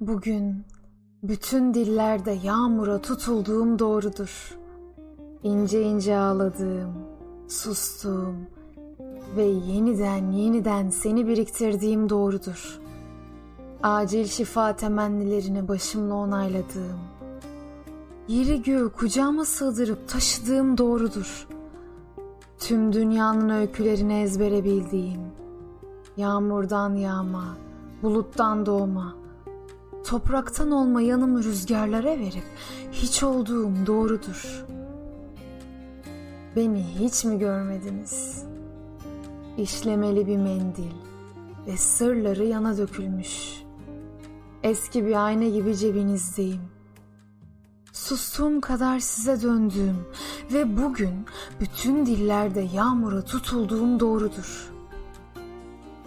Bugün bütün dillerde yağmura tutulduğum doğrudur. İnce ince ağladığım, sustuğum ve yeniden yeniden seni biriktirdiğim doğrudur. Acil şifa temennilerini başımla onayladığım, yeri göğü kucağıma sığdırıp taşıdığım doğrudur. Tüm dünyanın öykülerini ezbere bildiğim, yağmurdan yağma, buluttan doğma, topraktan olma yanımı rüzgarlara verip hiç olduğum doğrudur. Beni hiç mi görmediniz? İşlemeli bir mendil ve sırları yana dökülmüş. Eski bir ayna gibi cebinizdeyim. Sustuğum kadar size döndüğüm ve bugün bütün dillerde yağmura tutulduğum doğrudur.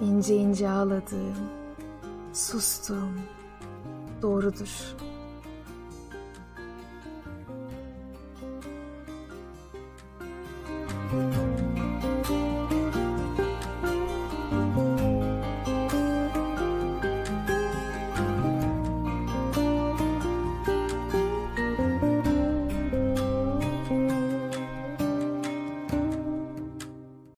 İnce ince ağladığım, sustuğum, doğrudur.